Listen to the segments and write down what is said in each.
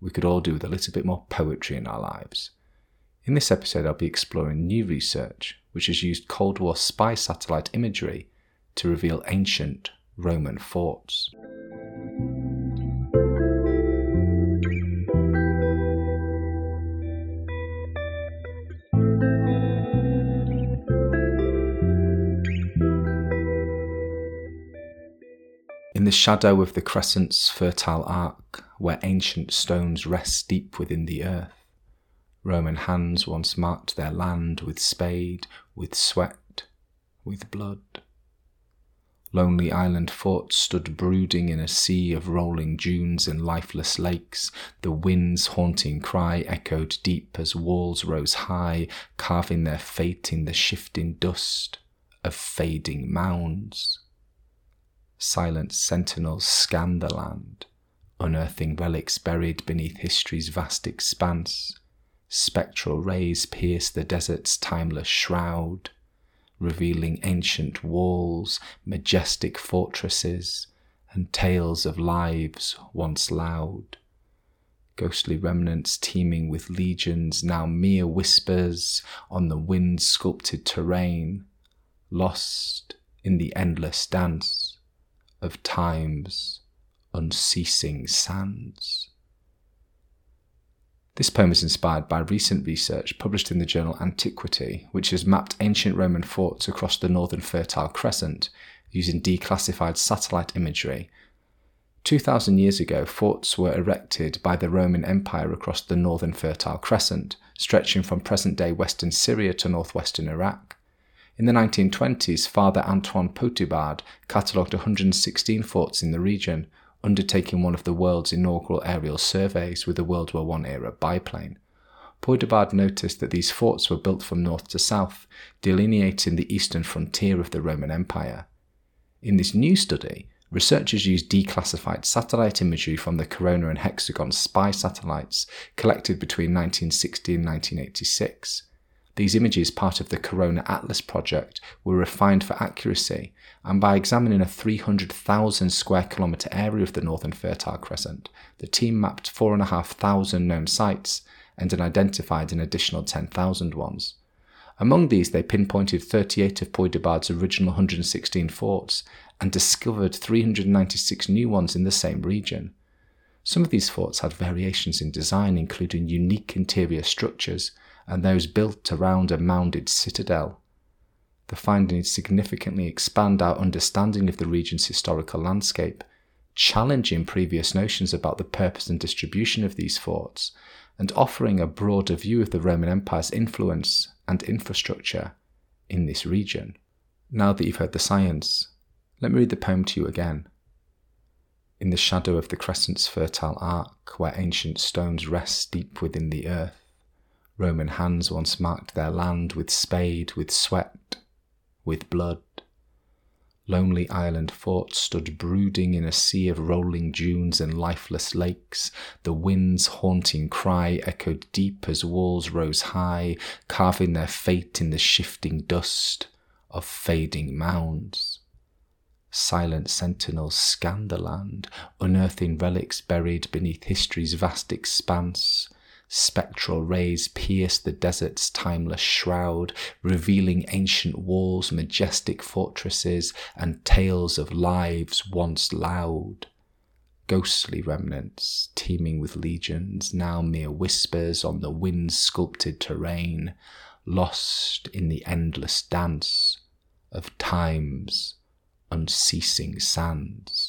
we could all do with a little bit more poetry in our lives. In this episode, I'll be exploring new research which has used Cold War spy satellite imagery to reveal ancient Roman forts. In the shadow of the crescent's fertile arc, where ancient stones rest deep within the earth, Roman hands once marked their land with spade, with sweat, with blood. Lonely island forts stood brooding in a sea of rolling dunes and lifeless lakes. The wind's haunting cry echoed deep as walls rose high, carving their fate in the shifting dust of fading mounds. Silent sentinels scan the land, unearthing relics buried beneath history's vast expanse. Spectral rays pierce the desert's timeless shroud, revealing ancient walls, majestic fortresses, and tales of lives once loud. Ghostly remnants teeming with legions, now mere whispers on the wind sculpted terrain, lost in the endless dance of time's unceasing sands. This poem is inspired by recent research published in the journal Antiquity, which has mapped ancient Roman forts across the northern Fertile Crescent using declassified satellite imagery. 2,000 years ago, forts were erected by the Roman Empire across the northern Fertile Crescent, stretching from present day western Syria to northwestern Iraq. In the 1920s, Father Antoine Poidebard catalogued 116 forts in the region, undertaking one of the world's inaugural aerial surveys with a World War I era biplane. Poidebard noticed that these forts were built from north to south, delineating the eastern frontier of the Roman Empire. In this new study, researchers used declassified satellite imagery from the Corona and Hexagon spy satellites collected between 1960 and 1986. These images, part of the Corona Atlas project, were refined for accuracy, and by examining a 300,000 square kilometre area of the northern Fertile Crescent, the team mapped 4,500 known sites and then identified an additional 10,000 ones. Among these, they pinpointed 38 of Poidebard's original 116 forts and discovered 396 new ones in the same region. Some of these forts had variations in design, including unique interior structures and those built around a mounded citadel. The findings significantly expand our understanding of the region's historical landscape, challenging previous notions about the purpose and distribution of these forts, and offering a broader view of the Roman Empire's influence and infrastructure in this region. Now that you've heard the science, let me read the poem to you again. In the shadow of the crescent's fertile arc, where ancient stones rest deep within the earth, Roman hands once marked their land with spade, with sweat, with blood. Lonely island forts stood brooding in a sea of rolling dunes and lifeless lakes. The wind's haunting cry echoed deep as walls rose high, carving their fate in the shifting dust of fading mounds. Silent sentinels scanned the land, unearthing relics buried beneath history's vast expanse. Spectral rays pierce the desert's timeless shroud, revealing ancient walls, majestic fortresses, and tales of lives once loud. Ghostly remnants, teeming with legions, now mere whispers on the wind sculpted terrain, lost in the endless dance of time's unceasing sands.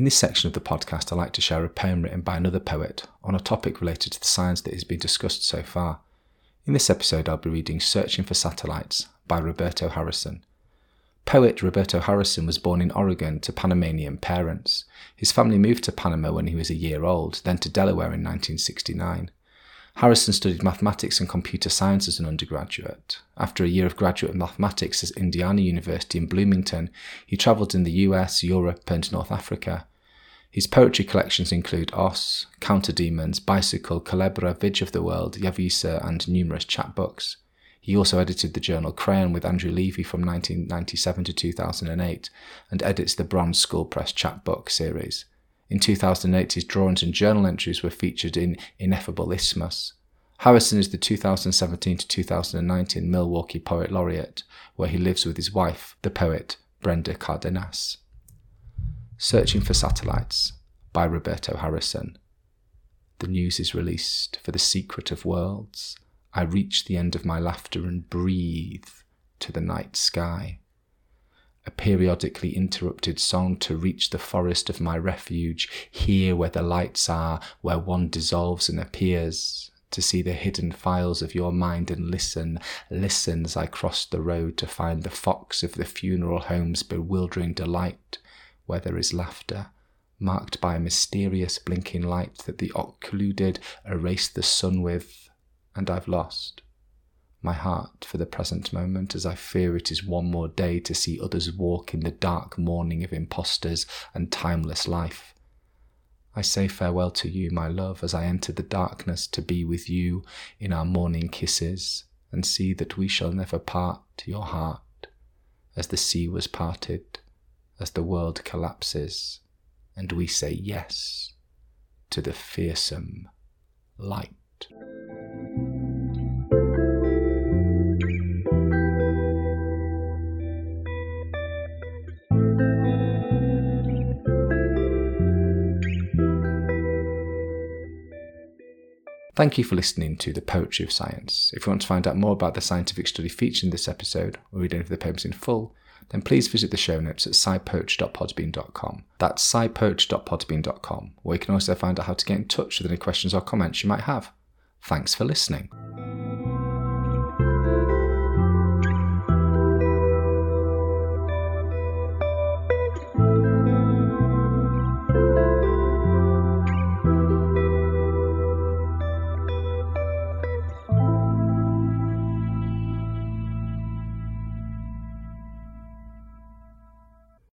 In this section of the podcast, I like to share a poem written by another poet on a topic related to the science that has been discussed so far. In this episode, I'll be reading Searching for Satellites by Roberto Harrison. Poet Roberto Harrison was born in Oregon to Panamanian parents. His family moved to Panama when he was a year old, then to Delaware in 1969. Harrison studied mathematics and computer science as an undergraduate. After a year of graduate mathematics at Indiana University in Bloomington, he travelled in the US, Europe, and North Africa. His poetry collections include Os, Counter Daemons, Bicycle, Culebra, Bridge of the World, Yaviza, and numerous chapbooks. He also edited the journal Crayon with Andrew Levy from 1997 to 2008 and edits the Bronze Skull Press chapbook series. In 2008, his drawings and journal entries were featured in Ineffable Isthmus. Harrison is the 2017 to 2019 Milwaukee Poet Laureate, where he lives with his wife, the poet Brenda Cardenas. Searching for Satellites by Roberto Harrison. The news is released for the secret of worlds. I reach the end of my laughter and breathe to the night sky a periodically interrupted song to reach the forest of my refuge, here where the lights are, where one dissolves and appears, to see the hidden files of your mind and listen, listen as I cross the road to find the fox of the funeral home's bewildering delight, where there is laughter, marked by a mysterious blinking light that the occluded erase the sun with, and I've lost my heart for the present moment, as I fear it is one more day to see others walk in the dark morning of impostors and timeless life. I say farewell to you, my love, as I enter the darkness to be with you in our morning kisses, and see that we shall never part your heart, as the sea was parted, as the world collapses, and we say yes to the fearsome light. Thank you for listening to The Poetry of Science. If you want to find out more about the scientific study featured in this episode, or read any of the poems in full, then please visit the show notes at scipoetry.podbean.com. That's scipoetry.podbean.com, where you can also find out how to get in touch with any questions or comments you might have. Thanks for listening.